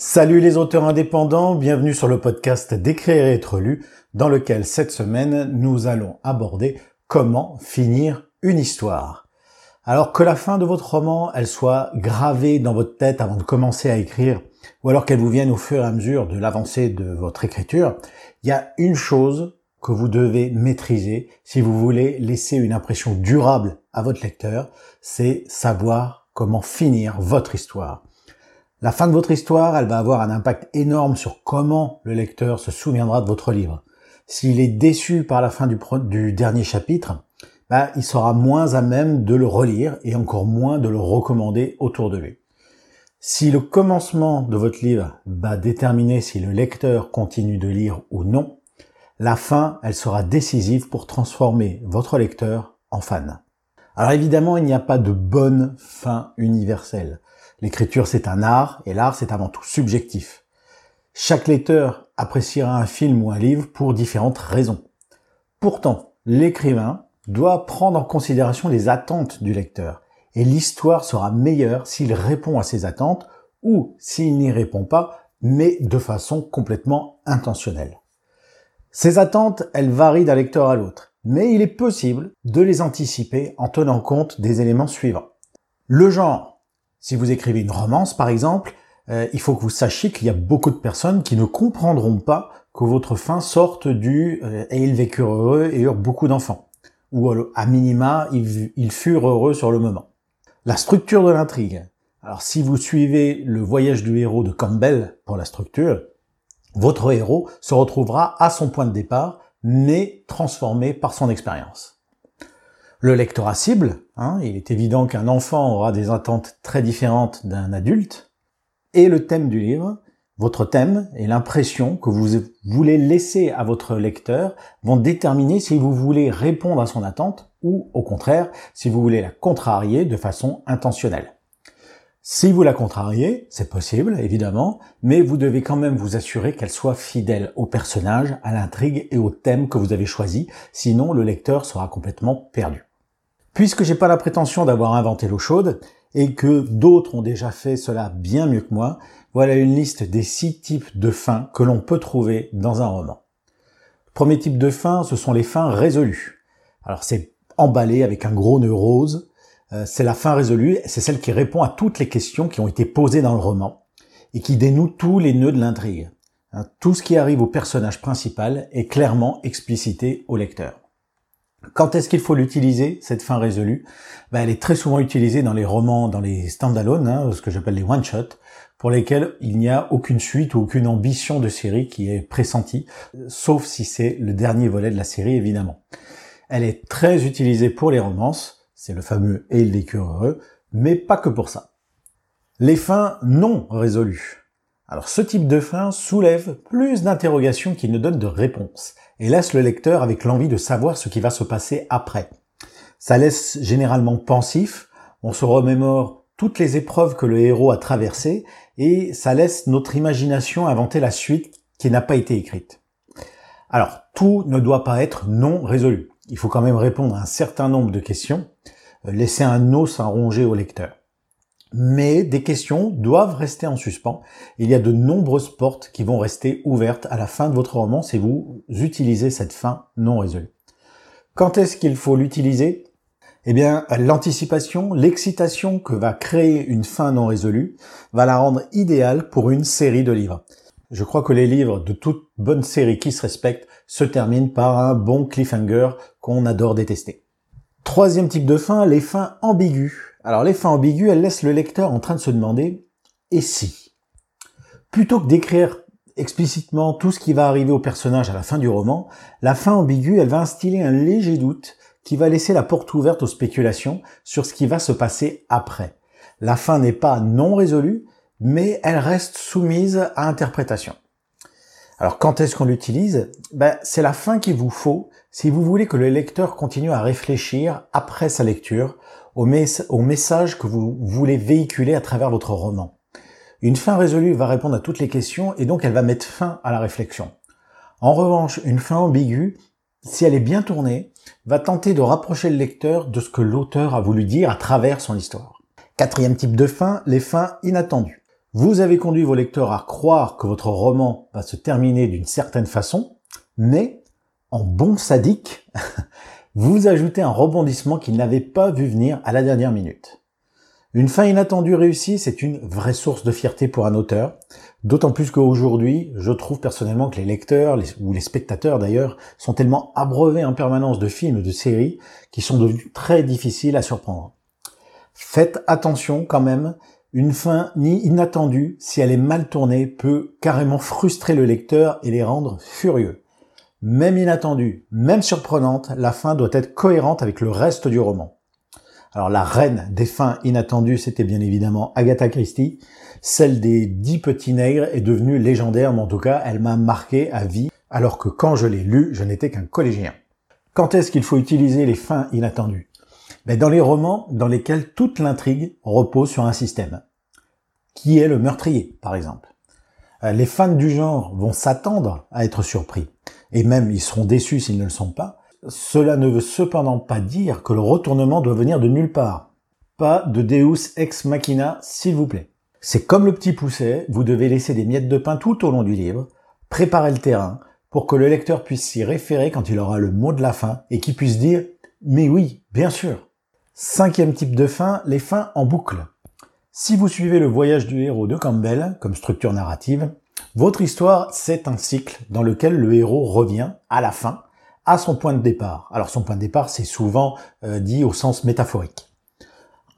Salut les auteurs indépendants, bienvenue sur le podcast D'écrire et être lu, dans lequel cette semaine nous allons aborder comment finir une histoire. Alors que la fin de votre roman, elle soit gravée dans votre tête avant de commencer à écrire, ou alors qu'elle vous vienne au fur et à mesure de l'avancée de votre écriture, il y a une chose que vous devez maîtriser si vous voulez laisser une impression durable à votre lecteur, c'est savoir comment finir votre histoire. La fin de votre histoire, elle va avoir un impact énorme sur comment le lecteur se souviendra de votre livre. S'il est déçu par la fin du, dernier chapitre, bah, il sera moins à même de le relire et encore moins de le recommander autour de lui. Si le commencement de votre livre va déterminer si le lecteur continue de lire ou non, la fin, elle sera décisive pour transformer votre lecteur en fan. Alors évidemment, il n'y a pas de bonne fin universelle. L'écriture, c'est un art, et l'art, c'est avant tout subjectif. Chaque lecteur appréciera un film ou un livre pour différentes raisons. Pourtant, l'écrivain doit prendre en considération les attentes du lecteur, et l'histoire sera meilleure s'il répond à ces attentes ou s'il n'y répond pas, mais de façon complètement intentionnelle. Ces attentes, elles varient d'un lecteur à l'autre, mais il est possible de les anticiper en tenant compte des éléments suivants. Le genre, si vous écrivez une romance, par exemple, euh, il faut que vous sachiez qu'il y a beaucoup de personnes qui ne comprendront pas que votre fin sorte du euh, et ils vécurent heureux et eurent beaucoup d'enfants. Ou à minima, ils, ils furent heureux sur le moment. La structure de l'intrigue. Alors si vous suivez le voyage du héros de Campbell pour la structure, votre héros se retrouvera à son point de départ, mais transformé par son expérience. Le lectorat cible, hein, il est évident qu'un enfant aura des attentes très différentes d'un adulte, et le thème du livre, votre thème et l'impression que vous voulez laisser à votre lecteur vont déterminer si vous voulez répondre à son attente ou au contraire si vous voulez la contrarier de façon intentionnelle. Si vous la contrariez, c'est possible, évidemment, mais vous devez quand même vous assurer qu'elle soit fidèle au personnage, à l'intrigue et au thème que vous avez choisi, sinon le lecteur sera complètement perdu. Puisque j'ai pas la prétention d'avoir inventé l'eau chaude et que d'autres ont déjà fait cela bien mieux que moi, voilà une liste des six types de fins que l'on peut trouver dans un roman. Premier type de fin, ce sont les fins résolues. Alors c'est emballé avec un gros nœud rose. Euh, c'est la fin résolue, c'est celle qui répond à toutes les questions qui ont été posées dans le roman et qui dénoue tous les nœuds de l'intrigue. Hein, tout ce qui arrive au personnage principal est clairement explicité au lecteur. Quand est-ce qu'il faut l'utiliser, cette fin résolue? Ben, Elle est très souvent utilisée dans les romans, dans les stand-alone, hein, ce que j'appelle les one-shot, pour lesquels il n'y a aucune suite ou aucune ambition de série qui est pressentie, sauf si c'est le dernier volet de la série, évidemment. Elle est très utilisée pour les romances, c'est le fameux « et il vécu heureux », mais pas que pour ça. Les fins non résolues. Alors ce type de fin soulève plus d'interrogations qu'il ne donne de réponses et laisse le lecteur avec l'envie de savoir ce qui va se passer après. Ça laisse généralement pensif, on se remémore toutes les épreuves que le héros a traversées et ça laisse notre imagination inventer la suite qui n'a pas été écrite. Alors, tout ne doit pas être non résolu. Il faut quand même répondre à un certain nombre de questions, euh, laisser un os à ronger au lecteur mais des questions doivent rester en suspens. Il y a de nombreuses portes qui vont rester ouvertes à la fin de votre roman si vous utilisez cette fin non résolue. Quand est-ce qu'il faut l'utiliser? Eh bien, l'anticipation, l'excitation que va créer une fin non résolue va la rendre idéale pour une série de livres. Je crois que les livres de toute bonne série qui se respecte se terminent par un bon cliffhanger qu'on adore détester. Troisième type de fin, les fins ambiguës. Alors les fins ambiguës, elles laissent le lecteur en train de se demander et si? Plutôt que d'écrire explicitement tout ce qui va arriver au personnage à la fin du roman, la fin ambiguë, elle va instiller un léger doute qui va laisser la porte ouverte aux spéculations sur ce qui va se passer après. La fin n'est pas non résolue, mais elle reste soumise à interprétation. Alors quand est-ce qu'on l'utilise? Ben, C'est la fin qu'il vous faut si vous voulez que le lecteur continue à réfléchir après sa lecture au, message que vous voulez véhiculer à travers votre roman. Une fin résolue va répondre à toutes les questions et donc elle va mettre fin à la réflexion. En revanche, une fin ambiguë, si elle est bien tournée, va tenter de rapprocher le lecteur de ce que l'auteur a voulu dire à travers son histoire. Quatrième type de fin, les fins inattendues. Vous avez conduit vos lecteurs à croire que votre roman va se terminer d'une certaine façon, mais en bon sadique, vous ajoutez un rebondissement qu'ils n'avaient pas vu venir à la dernière minute. Une fin inattendue réussie, c'est une vraie source de fierté pour un auteur, d'autant plus qu'aujourd'hui, je trouve personnellement que les lecteurs, ou les spectateurs d'ailleurs, sont tellement abreuvés en permanence de films, de séries, qui sont devenus très difficiles à surprendre. Faites attention quand même, une fin ni inattendue, si elle est mal tournée, peut carrément frustrer le lecteur et les rendre furieux. Même inattendue, même surprenante, la fin doit être cohérente avec le reste du roman. Alors la reine des fins inattendues, c'était bien évidemment Agatha Christie. Celle des dix petits nègres est devenue légendaire, mais en tout cas, elle m'a marqué à vie, alors que quand je l'ai lu, je n'étais qu'un collégien. Quand est-ce qu'il faut utiliser les fins inattendues? Ben, Dans les romans dans lesquels toute l'intrigue repose sur un système. Qui est le meurtrier, par exemple? Euh, Les fans du genre vont s'attendre à être surpris, et même ils seront déçus s'ils ne le sont pas, cela ne veut cependant pas dire que le retournement doit venir de nulle part. Pas de Deus ex machina, s'il vous plaît. C'est comme le petit pousset, vous devez laisser des miettes de pain tout au long du livre, préparer le terrain, pour que le lecteur puisse s'y référer quand il aura le mot de la fin et qu'il puisse dire mais oui, bien sûr. Cinquième type de fin, les fins en boucle. Si vous suivez le voyage du héros de Campbell comme structure narrative, votre histoire, c'est un cycle dans lequel le héros revient à la fin à son point de départ. Alors son point de départ, c'est souvent euh, dit au sens métaphorique.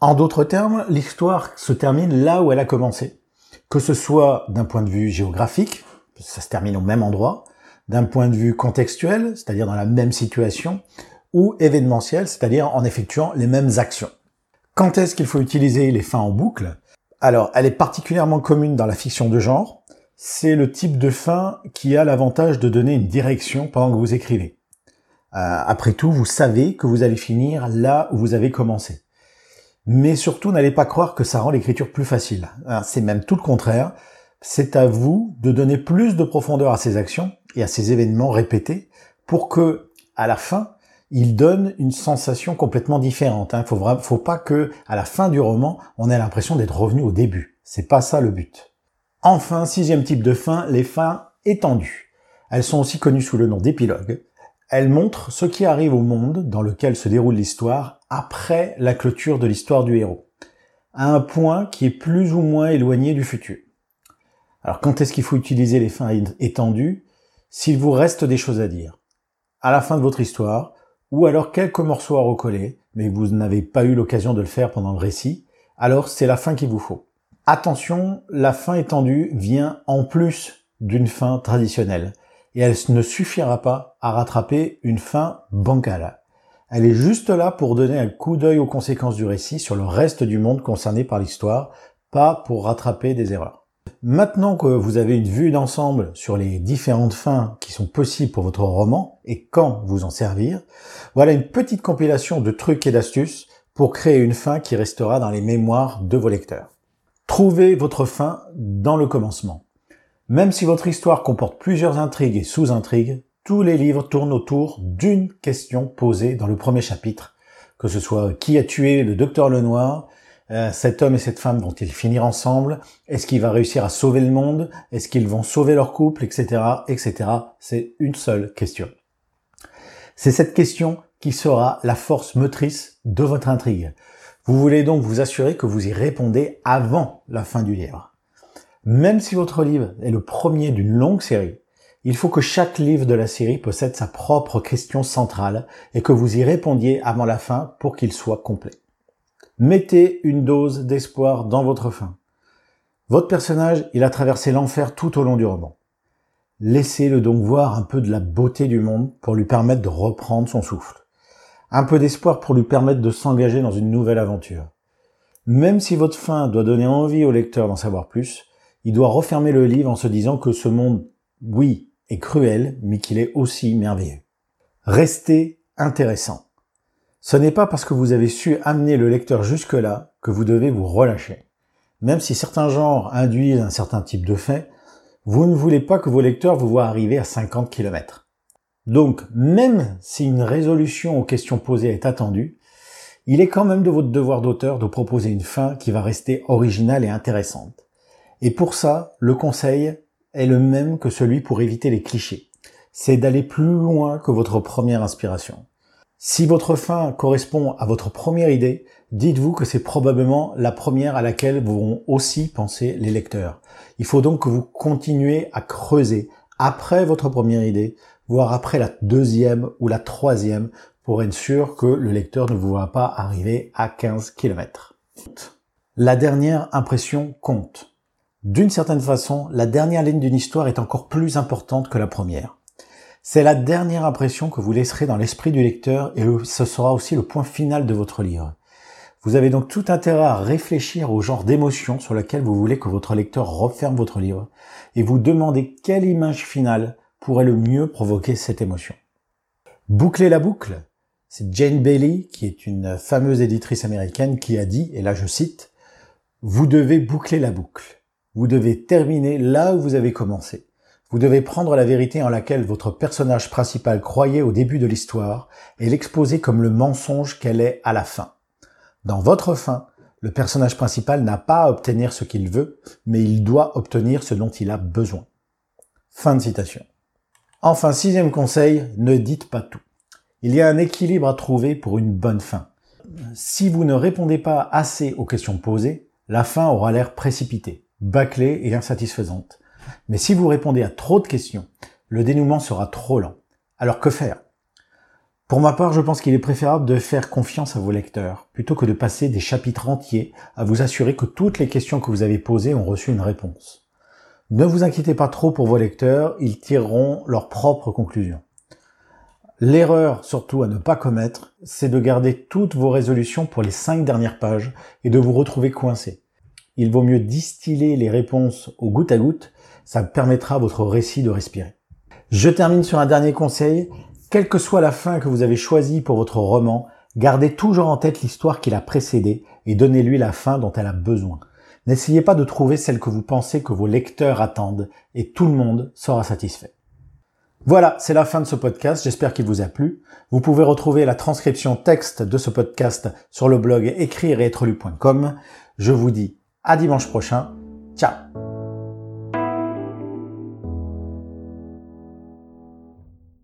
En d'autres termes, l'histoire se termine là où elle a commencé. Que ce soit d'un point de vue géographique, ça se termine au même endroit, d'un point de vue contextuel, c'est-à-dire dans la même situation, ou événementiel, c'est-à-dire en effectuant les mêmes actions. Quand est-ce qu'il faut utiliser les fins en boucle? Alors, elle est particulièrement commune dans la fiction de genre. C'est le type de fin qui a l'avantage de donner une direction pendant que vous écrivez. Euh, après tout, vous savez que vous allez finir là où vous avez commencé. Mais surtout, n'allez pas croire que ça rend l'écriture plus facile. Euh, c'est même tout le contraire. C'est à vous de donner plus de profondeur à ces actions et à ces événements répétés pour que, à la fin, ils donnent une sensation complètement différente. Il hein. faut, faut pas que, à la fin du roman, on ait l'impression d'être revenu au début. C'est pas ça le but. Enfin, sixième type de fin, les fins étendues. Elles sont aussi connues sous le nom d'épilogue. Elle montre ce qui arrive au monde dans lequel se déroule l'histoire après la clôture de l'histoire du héros, à un point qui est plus ou moins éloigné du futur. Alors quand est-ce qu'il faut utiliser les fins étendues? S'il vous reste des choses à dire. À la fin de votre histoire, ou alors quelques morceaux à recoller, mais vous n'avez pas eu l'occasion de le faire pendant le récit, alors c'est la fin qu'il vous faut. Attention, la fin étendue vient en plus d'une fin traditionnelle et elle ne suffira pas à rattraper une fin bancale. Elle est juste là pour donner un coup d'œil aux conséquences du récit sur le reste du monde concerné par l'histoire, pas pour rattraper des erreurs. Maintenant que vous avez une vue d'ensemble sur les différentes fins qui sont possibles pour votre roman et quand vous en servir, voilà une petite compilation de trucs et d'astuces pour créer une fin qui restera dans les mémoires de vos lecteurs. Trouvez votre fin dans le commencement. Même si votre histoire comporte plusieurs intrigues et sous-intrigues, tous les livres tournent autour d'une question posée dans le premier chapitre, que ce soit qui a tué le docteur Lenoir, euh, cet homme et cette femme vont-ils finir ensemble, est-ce qu'il va réussir à sauver le monde, est-ce qu'ils vont sauver leur couple, etc., etc. C'est une seule question. C'est cette question qui sera la force motrice de votre intrigue. Vous voulez donc vous assurer que vous y répondez avant la fin du livre. Même si votre livre est le premier d'une longue série, il faut que chaque livre de la série possède sa propre question centrale et que vous y répondiez avant la fin pour qu'il soit complet. Mettez une dose d'espoir dans votre fin. Votre personnage, il a traversé l'enfer tout au long du roman. Laissez-le donc voir un peu de la beauté du monde pour lui permettre de reprendre son souffle. Un peu d'espoir pour lui permettre de s'engager dans une nouvelle aventure. Même si votre fin doit donner envie au lecteur d'en savoir plus, il doit refermer le livre en se disant que ce monde, oui, est cruel, mais qu'il est aussi merveilleux. Restez intéressant. Ce n'est pas parce que vous avez su amener le lecteur jusque-là que vous devez vous relâcher. Même si certains genres induisent un certain type de fait, vous ne voulez pas que vos lecteurs vous voient arriver à 50 km. Donc, même si une résolution aux questions posées est attendue, il est quand même de votre devoir d'auteur de proposer une fin qui va rester originale et intéressante. Et pour ça, le conseil est le même que celui pour éviter les clichés. C'est d'aller plus loin que votre première inspiration. Si votre fin correspond à votre première idée, dites-vous que c'est probablement la première à laquelle vont aussi penser les lecteurs. Il faut donc que vous continuez à creuser après votre première idée, voire après la deuxième ou la troisième, pour être sûr que le lecteur ne vous voit pas arriver à 15 km. La dernière impression compte. D'une certaine façon, la dernière ligne d'une histoire est encore plus importante que la première. C'est la dernière impression que vous laisserez dans l'esprit du lecteur et ce sera aussi le point final de votre livre. Vous avez donc tout intérêt à réfléchir au genre d'émotion sur lequel vous voulez que votre lecteur referme votre livre et vous demandez quelle image finale pourrait le mieux provoquer cette émotion. Boucler la boucle, c'est Jane Bailey, qui est une fameuse éditrice américaine, qui a dit, et là je cite, Vous devez boucler la boucle. Vous devez terminer là où vous avez commencé. Vous devez prendre la vérité en laquelle votre personnage principal croyait au début de l'histoire et l'exposer comme le mensonge qu'elle est à la fin. Dans votre fin, le personnage principal n'a pas à obtenir ce qu'il veut, mais il doit obtenir ce dont il a besoin. Fin de citation. Enfin, sixième conseil, ne dites pas tout. Il y a un équilibre à trouver pour une bonne fin. Si vous ne répondez pas assez aux questions posées, la fin aura l'air précipitée, bâclée et insatisfaisante. Mais si vous répondez à trop de questions, le dénouement sera trop lent. Alors que faire? Pour ma part, je pense qu'il est préférable de faire confiance à vos lecteurs, plutôt que de passer des chapitres entiers à vous assurer que toutes les questions que vous avez posées ont reçu une réponse. Ne vous inquiétez pas trop pour vos lecteurs, ils tireront leurs propres conclusions. L'erreur surtout à ne pas commettre, c'est de garder toutes vos résolutions pour les cinq dernières pages et de vous retrouver coincé. Il vaut mieux distiller les réponses au goutte à goutte ça permettra à votre récit de respirer. Je termine sur un dernier conseil. Quelle que soit la fin que vous avez choisie pour votre roman, gardez toujours en tête l'histoire qui l'a précédée et donnez-lui la fin dont elle a besoin. N'essayez pas de trouver celle que vous pensez que vos lecteurs attendent et tout le monde sera satisfait. Voilà, c'est la fin de ce podcast, j'espère qu'il vous a plu. Vous pouvez retrouver la transcription texte de ce podcast sur le blog écrire et être lu.com. Je vous dis à dimanche prochain. Ciao